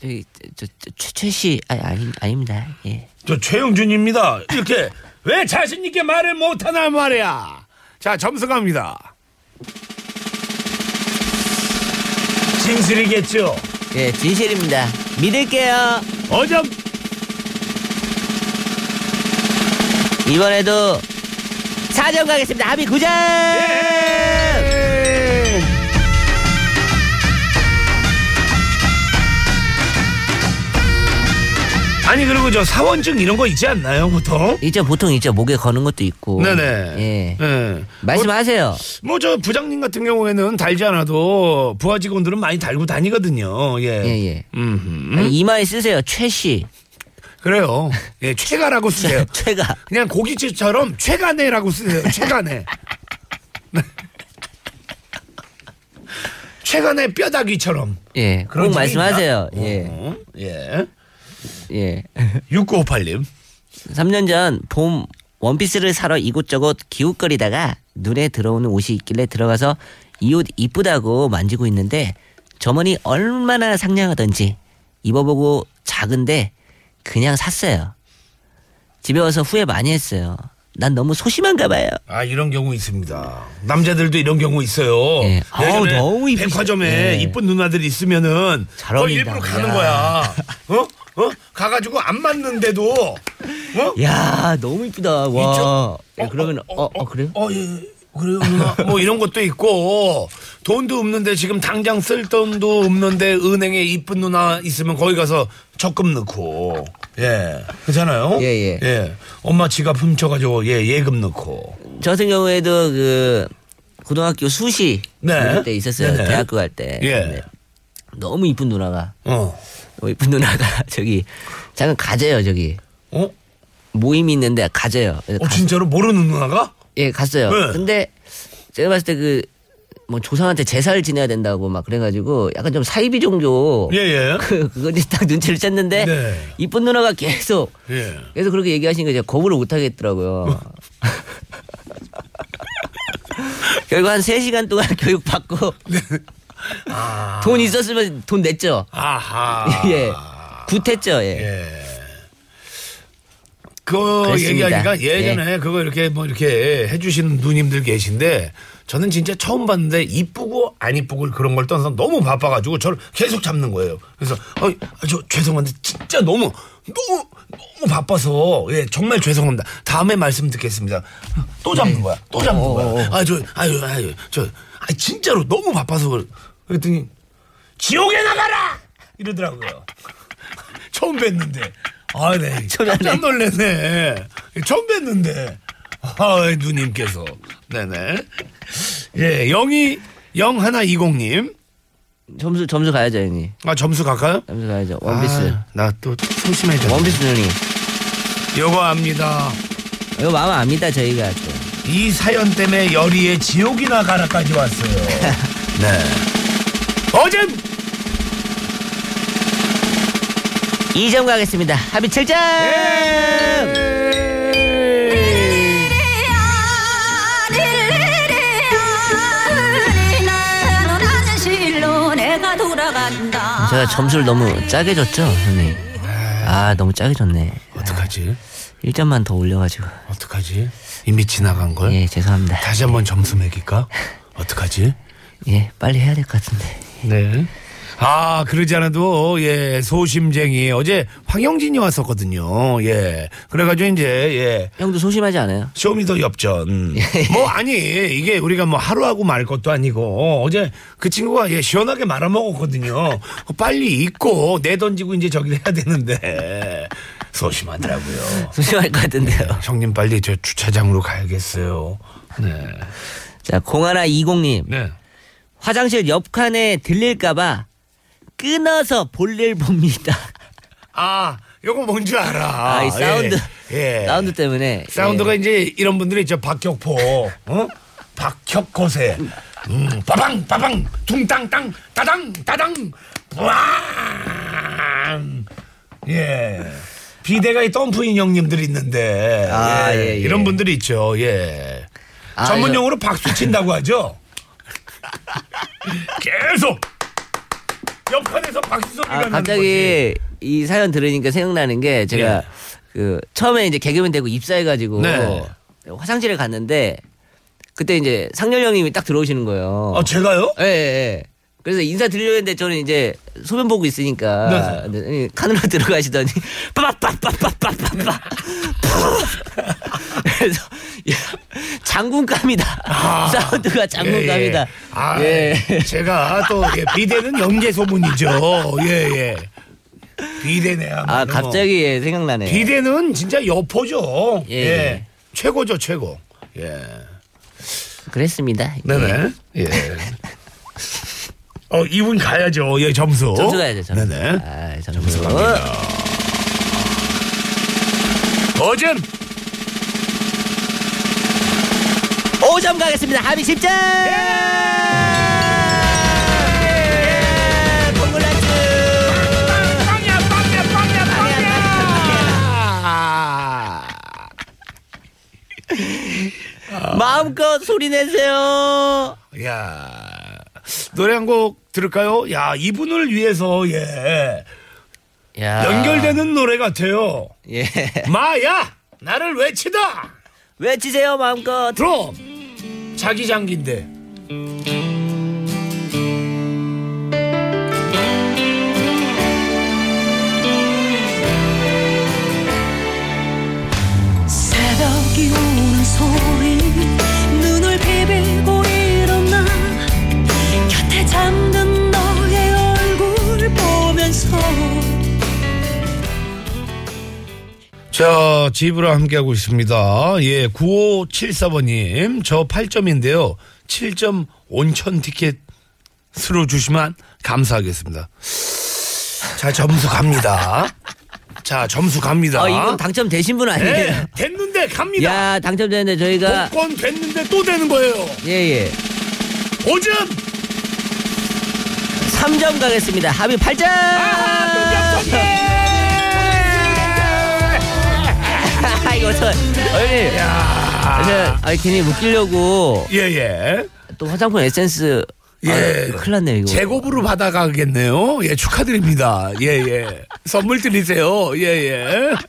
저기, 저, 저, 최, 최 씨, 아, 아니, 아닙니다. 예. 저 최영준입니다. 이렇게 왜 자신 있게 말을 못 하나 말이야. 자, 점수 갑니다. 진실이겠죠? 예, 진실입니다. 믿을게요. 어점. 이번에도 4점 가겠습니다. 합의 9점! 예. 아니 그리고 저 사원증 이런 거 있지 않나요 보통? 있죠, 보통 있죠. 목에 거는 것도 있고. 네네. 예. 네. 말씀하세요. 뭐 저 부장님 같은 경우에는 달지 않아도 부하 직원들은 많이 달고 다니거든요. 예. 예, 예. 음. 아니, 이마에 쓰세요. 최 씨. 그래요. 예, 최가라고 쓰세요. 최가. 그냥 고깃집처럼 최가네라고 쓰세요. 최가네. 최가네 뼈다귀처럼. 예. 그런 꼭 말씀하세요. 예. 어, 예. 예. 6958님. 3년 전 봄 원피스를 사러 이곳저곳 기웃거리다가 눈에 들어오는 옷이 있길래 들어가서 이 옷 이쁘다고 만지고 있는데 점원이 얼마나 상냥하던지 입어보고 작은데 그냥 샀어요. 집에 와서 후회 많이 했어요. 난 너무 소심한가 봐요. 아 이런 경우 있습니다. 남자들도 이런 경우 있어요. 예. 아우, 너무 이쁘시- 백화점에 예. 이쁜 누나들이 있으면은 잘 어, 어울린다. 일부러 가는 야. 거야. 어? 어? 가가지고 안 맞는데도 어? 야 너무 이쁘다. 와. 이쪽? 예, 그러면 어, 어, 그래요? 어, 예. 그래요 누나 뭐 이런 것도 있고 돈도 없는데 지금 당장 쓸 돈도 없는데 은행에 이쁜 누나 있으면 거기 가서 적금 넣고 예 그렇잖아요 예, 예. 엄마 지갑 훔쳐가지고 예 예금 넣고 저 같은 경우에도 그 고등학교 수시 네. 그때 있었어요. 네네. 대학교 갈 때. 예. 근데 너무 이쁜 누나가 어 이쁜 누나가 저기 잠깐 가재요 저기 어? 모임이 있는데 가재요. 그래서 어 갔- 진짜로 모르는 누나가 예 갔어요. 네. 근데 제가 봤을 때 그 뭐 조상한테 제사를 지내야 된다고 막 그래가지고 약간 좀 사이비 종교 예 예 그 그거 이제 딱 눈치를 챘는데 네. 이쁜 누나가 계속 예. 계속 그렇게 얘기하시니까 제가 거부를 못 하겠더라고요. 결국 한 3시간 동안 교육 받고 돈 있었으면 돈 냈죠. 아하 예. 굿했죠. 예. 예. 그. 얘기하니까 예전에 그거 이렇게 뭐 이렇게 해주시는 누님들 계신데 저는 진짜 처음 봤는데 이쁘고 안 이쁘고 그런 걸 떠나서 너무 바빠가지고 저를 계속 잡는 거예요. 그래서 어, 저 죄송한데 진짜 너무 너무 너무 바빠서 예 정말 죄송합니다. 다음에 말씀 듣겠습니다. 또 잡는 거야. 또 잡는 거야. 아저 아유 아유 저 아, 진짜로 너무 바빠서 그랬더니 지옥에 나가라 이러더라고요. 처음 뵀는데. 아, 네. 깜짝 놀랐네. 처음 뵀는데. 아, 누님께서. 네네. 예, 영이, 영 하나 이공님. 점수 점수 가야죠, 형님. 아, 점수 갈까요? 점수 가야죠. 원피스. 아, 나또 소심해져. 원피스 누님. 요거 압니다. 이거 마음 압니다, 저희가 또. 이 사연 때문에 열이에 지옥이나 가라까지 왔어요. 네. 어젠 2점 가겠습니다. 합의 7점! 제가 점수를 너무 짜게 줬죠, 형님. 아, 너무 짜게 줬네. 어떡하지? 1점만 더 올려가지고. 어떡하지? 이미 지나간 걸? 예, 죄송합니다. 다시 한번 점수 매길까? 어떡하지? 예, 빨리 해야 될 것 같은데. 네. 아, 그러지 않아도, 예, 소심쟁이. 어제 황영진이 왔었거든요. 예. 그래가지고 이제, 예. 형도 소심하지 않아요? Show me the 엽전. 뭐, 아니, 이게 우리가 뭐 하루하고 말 것도 아니고, 어제 그 친구가 예, 시원하게 말아먹었거든요. 빨리 잊고 내던지고 이제 저기 해야 되는데. 소심하더라고요. 소심할 것 같은데요. 형님 빨리 저 주차장으로 가야겠어요. 네. 자, 공하나 20님. 네. 화장실 옆칸에 들릴까봐 끊어서 볼일 봅니다. 아, 요거 뭔지 알아. 아, 이 사운드. 예. 예. 사운드 때문에. 사운드가 예. 이제 이런 분들이 있죠. 박격포, 어? 박혁거세, 음, 빠방, 빠방, 둥땅땅, 따당, 따당, 뿌앙. 예. 비대가 이 덤프 인형님들이 있는데. 아, 예, 예. 이런 분들이 있죠. 예. 아, 전문 용어로 박수 친다고 하죠. 계속 옆판에서 박수 소리가 아, 나는 갑자기 이 사연 들으니까 생각나는 게 제가 예. 그 처음에 이제 개그맨 되고 입사해가지고 네. 화장실에 갔는데 그때 이제 상렬 형님이 딱 들어오시는 거예요. 거지. 아, 제가요? 예, 예, 예. 그래서 인사 드리려고 했는데 저는 이제 소변 보고 있으니까 네. 칸으로 들어가시더니 빠빠빠빠빠빠빠 그래서 야, 장군감이다 사운드가 장군감이다 예, 예. 아, 예. 제가 또 예, 비대는 연계 소문이죠. 예, 예. 비대네야. 아 갑자기 예, 생각나네 비대는 진짜 여포죠. 예, 예. 예. 최고죠, 최고. 예. 그랬습니다 네네. 예. 어, 이분 가야죠. 예, 점수. 점수 가야죠 점수 네네. 아, 점수, 점수 갑니다. 어젠 5점 가겠습니다 합의 10점 예! 콩글라츠 빵이야. 마음껏 소리 내세요 야 노래 한 곡 들을까요? 야 이분을 위해서 예 야. 연결되는 노래 같아요. 예. 마야 나를 외치다. 외치세요 마음껏 들어 자기 장기인데. 새 자, 집으로 함께하고 있습니다. 예, 9574번님. 저 8점인데요. 7점 온천 티켓으로 주시면 감사하겠습니다. 자, 점수 갑니다. 자, 점수 갑니다. 어, 이건 당첨되신 분 아니에요? 네, 됐는데 갑니다. 야, 당첨되는데 저희가 복권 됐는데 또 되는 거예요. 예, 예. 5점! 3점 가겠습니다. 합의 8점! 아, 이 거 저, 어머니. 야. 아, 괜히 웃기려고 예, 예. 또 화장품 에센스. 예. 아, 큰일 났네, 이거. 제곱으로 받아가겠네요. 예, 축하드립니다. 예, 예. 선물 드리세요. 예, 예.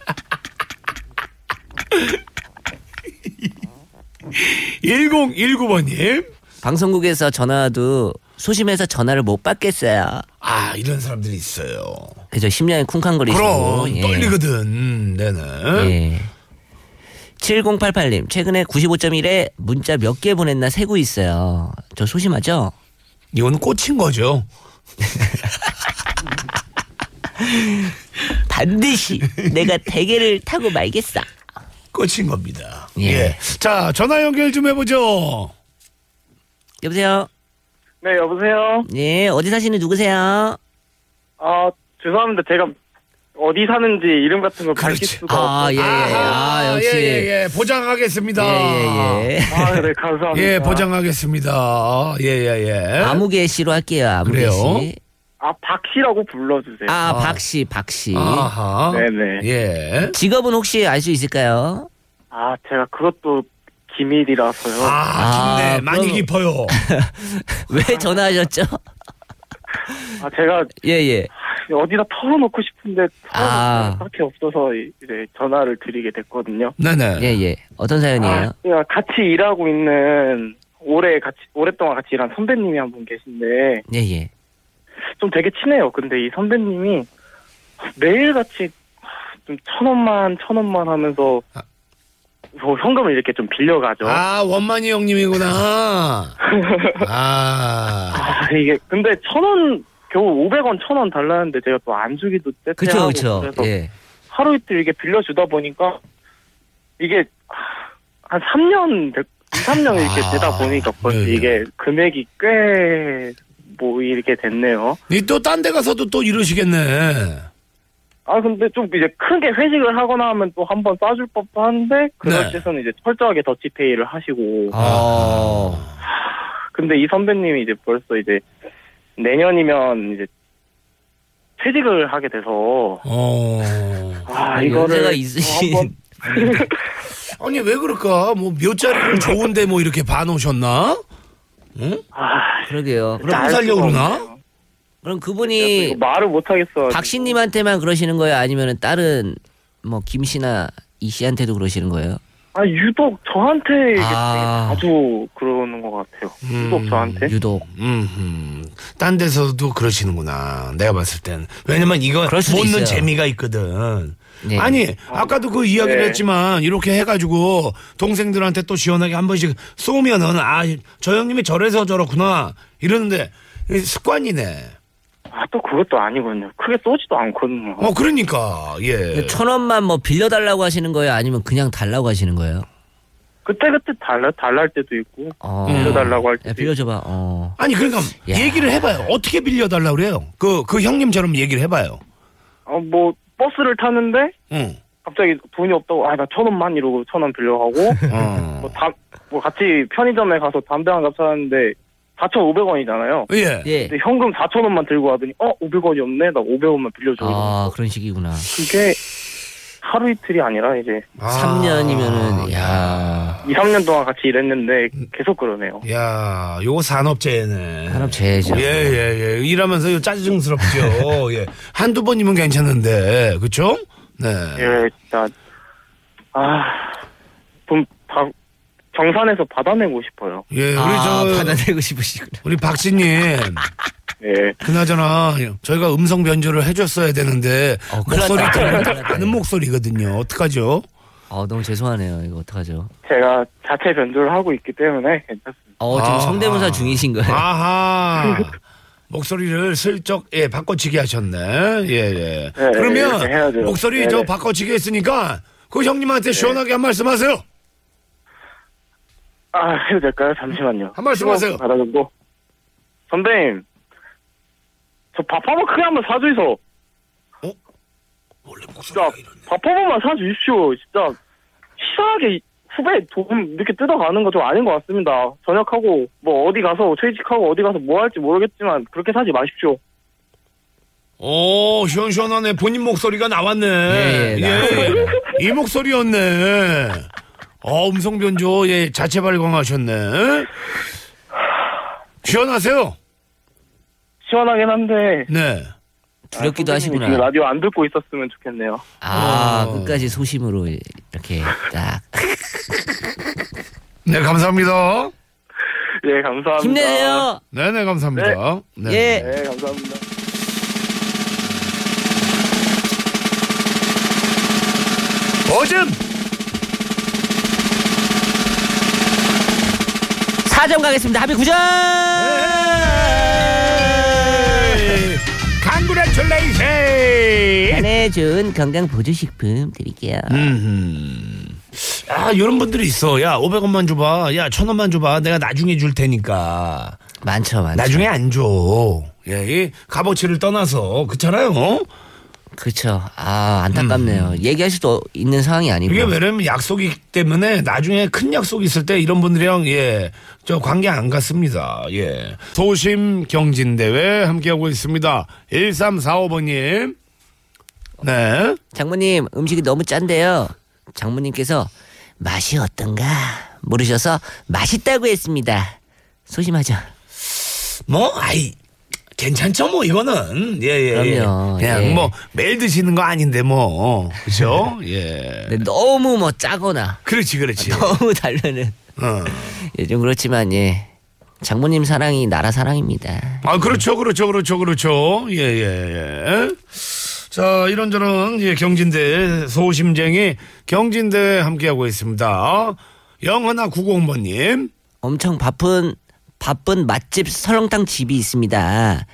1019번님. 방송국에서 전화도 소심해서 전화를 못 받겠어요. 아, 이런 사람들이 있어요. 그죠, 심장이 쿵쾅거리시고. 그럼, 예. 떨리거든. 네네. 예. 7088님, 최근에 95.1에 문자 몇 개 보냈나 세고 있어요. 저 소심하죠? 이건 꽂힌 거죠. 반드시 내가 대게를 타고 말겠어. 꽂힌 겁니다. 예. 예. 자, 전화 연결 좀 해보죠. 여보세요? 네, 여보세요? 예, 어디 사시는 누구세요? 아, 죄송합니다. 제가 어디 사는지 이름 같은 거 밝힐 그렇지. 수가 아, 없어요. 예, 아, 역시. 예, 예, 예. 보장하겠습니다. 예, 예, 예. 아, 네, 감사합니다. 예, 보장하겠습니다. 예, 예, 예. 아무개 씨로 할게요, 아무개 그래요? 씨. 아, 박씨라고 불러주세요. 아, 박씨, 박씨. 아하. 네네. 예. 직업은 혹시 알 수 있을까요? 아, 제가 그것도 기밀이라서요. 아, 아, 깊네. 많이 그럼- 깊어요. 왜 전화하셨죠? 아, 제가 예, 예. 어디다 털어놓고 싶은데 아. 털어놓을 밖에 없어서 이제 전화를 드리게 됐거든요. 네네. 예, 예. 어떤 사연이에요? 아, 제가 같이 일하고 있는 오래 같이 오랫동안 같이 일한 선배님이 한 분 계신데 예, 예. 좀 되게 친해요. 근데 이 선배님이 매일 같이 좀 천 원만 천 원만 하면서 아. 뭐 현금을 이렇게 좀 빌려가죠. 아, 아, 원만이 형님이구나. 아. 이게 근데 천 원 겨우 500원 천원 달라는데 제가 또 안 주기도 그쵸, 떼떼하고 그쵸. 그래서 예. 하루 이틀 이게 빌려주다 보니까 이게 한 3년, 2, 3년 이렇게 아, 되다 보니까 벌써 네네. 이게 금액이 꽤 뭐 이렇게 됐네요. 또 딴 데 가서도 또 이러시겠네. 아 근데 좀 이제 크게 회식을 하거나 하면 또 한 번 싸줄 법도 한데 그럴 네. 때서는 이제 철저하게 더치페이를 하시고 어. 근데 이 선배님이 이제 벌써 이제 내년이면 이제 퇴직을 하게 돼서 어. 아 연세가 이거를 있으신. 한번 아니, 왜 그럴까? 뭐, 몇 자리를 좋은데 뭐 이렇게 봐놓으셨나? 아 그럼 그러게요. 살려고 수가 그러나? 그럼 그분이 이거 말을 못 하겠어. 박씨님한테만 그러시는 거예요? 아니면 다른 뭐 김 씨나 이 씨한테도 그러시는 거예요? 아 유독 저한테 아. 자주 그러는 것 같아요. 유독 음, 저한테. 유독. 음, 딴 데서도 그러시는구나. 내가 봤을 땐. 왜냐면 이거 있어요. 재미가 있거든. 네. 아니, 아까도 그 이야기를 네. 했지만, 이렇게 해가지고, 동생들한테 또 시원하게 한 번씩 쏘면은, 아, 저 형님이 저래서 저렇구나. 이러는데, 습관이네. 아 또 그것도 아니거든요. 크게 쏘지도 않거든요. 어, 그러니까, 예. 천 원만 뭐 빌려달라고 하시는 거예요? 아니면 그냥 달라고 하시는 거예요? 그때 그때 달라 달랄 때도 있고 어. 빌려달라고 할 야, 때도 있고. 빌려줘봐. 어. 아니, 그러니까, 야. 얘기를 해봐요. 어떻게 빌려달라고 그래요? 그, 그 형님처럼 얘기를 해봐요. 어 뭐 버스를 타는데 응. 갑자기 돈이 없다고 아 나 천 원만 이러고 천 원 빌려가고 어. 뭐, 다, 뭐 같이 편의점에 가서 담배 한 갑 사는데 4,500원이잖아요. 예. 예. 근데 현금 4,000원만 들고 가더니 어 500원이 없네 나 500원만 빌려줘. 아, 그런 식이구나. 그게 하루 이틀이 아니라 이제 아. 3년이면은, 야 2, 3년 동안 같이 일했는데 계속 그러네요. 야, 요거 산업재해네. 산업재해죠. 예, 예, 예. 일하면서 이거 짜증스럽죠. 예. 한두 번이면 괜찮은데, 그쵸? 네. 예, 진짜 아, 돈 바, 정산해서 받아내고 싶어요. 예, 우리 아, 저, 받아내고 싶으시구나. 우리 박씨님, 예. 그나저나, 저희가 음성 변조를 해줬어야 되는데, 어, 목소리. 아는 목소리거든요. 어떡하죠? 어, 너무 죄송하네요. 이거 어떡하죠? 제가 자체 변조를 하고 있기 때문에 괜찮습니다. 어, 지금 아하. 성대모사 중이신 거예요. 아하. 목소리를 슬쩍 예 바꿔치기 하셨네. 예 예. 네, 그러면. 목소리 네네. 저 바꿔치기 했으니까 그 형님한테 시원하게 한 말씀 하세요. 아, 해도 될까요? 잠시만요. 한 말씀 하세요. 받아주고. 선배님, 저 밥 한번 크게 한번 사주이소. 원래 진짜. 밥 한 번만 사주십시오. 진짜 치사하게 후배 돈 이렇게 뜯어가는 거 좀 아닌 것 같습니다. 전역하고 뭐 어디 가서 퇴직하고 어디 가서 뭐 할지 모르겠지만 그렇게 사지 마십시오. 오 시원시원하네. 본인 목소리가 나왔네. 예, 예, 나왔어요. 이 목소리였네. 어 음성 변조 예 자체 발광하셨네. 시원하세요. 시원하긴 한데 네. 두렵기도 아, 하시구나. 지금 라디오 안 듣고 있었으면 좋겠네요. 아, 어. 끝까지 소심으로 이렇게 딱. 네 감사합니다. 예, 감사합니다. 힘내세요! 네 네 감사합니다. 네. 예. 네, 감사합니다. 오점 4점 가겠습니다. 합의 9점! 강구레츄레이션. 한해준 건강 보조 식품 드릴게요. 음. 아, 이런 분들이 있어. 야, 500원만 줘봐. 야, 1000원만 줘봐. 내가 나중에 줄 테니까. 많죠, 많죠. 나중에 안 줘. 예, 이 값어치를 떠나서. 그렇잖아요. 어? 그쵸. 아, 안타깝네요. 얘기할 수도 있는 상황이 아니고. 음. 이게 왜냐면 약속이기 때문에 나중에 큰 약속 있을 때 이런 분들이랑 예, 저 관계 안 갔습니다. 예. 소심 경진대회 함께하고 있습니다. 1345번님. 네. 장모님, 음식이 너무 짠데요. 장모님께서 맛이 어떤가 물으셔서 맛있다고 했습니다. 소심하죠? 뭐, 아이, 괜찮죠, 뭐, 이거는. 예, 예. 그럼요, 예. 그냥 예. 뭐, 매일 드시는 거 아닌데, 뭐. 그죠? 예. 근데 너무 뭐 짜거나 그렇지, 그렇지. 너무 달려는 어. 예, 좀 그렇지만 예. 장모님 사랑이 나라 사랑입니다. 아, 그렇죠, 그렇죠, 그렇죠, 그렇죠. 예, 예, 예. 자, 이런저런, 예, 경진대, 소심쟁이 경진대 함께하고 있습니다. 영하나 9공번님. 엄청 바쁜 바쁜 맛집 설렁탕 집이 있습니다.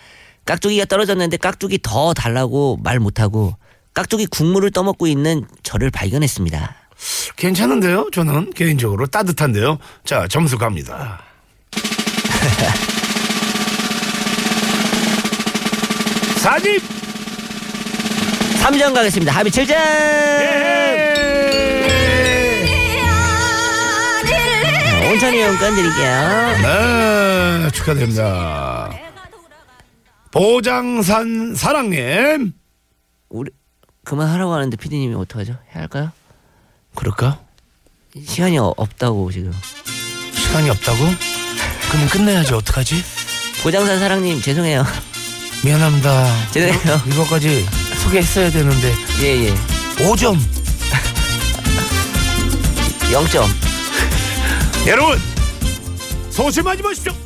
깍두기가 떨어졌는데 깍두기 더 달라고 말 못하고 깍두기 국물을 떠먹고 있는 저를 발견했습니다. 괜찮은데요? 저는 개인적으로 따뜻한데요. 자, 점수 갑니다. 사집! 3점 가겠습니다. 합의 7점! 예! 온천이 용건 드릴게요. 네, 축하드립니다. 보장산 사랑님. 우리 그만하라고 하는데 피디님이 어떡하죠? 해야 할까요? 그럴까? 시간이 어- 없다고 지금. 시간이 없다고? 그럼 끝내야지, 어떡하지? 보장산 사랑님 죄송해요. 미안합니다. 죄송해요. 이거까지 소개했어야 되는데. 예예. 5점. 0점. 여러분, 소심하지 마십시오.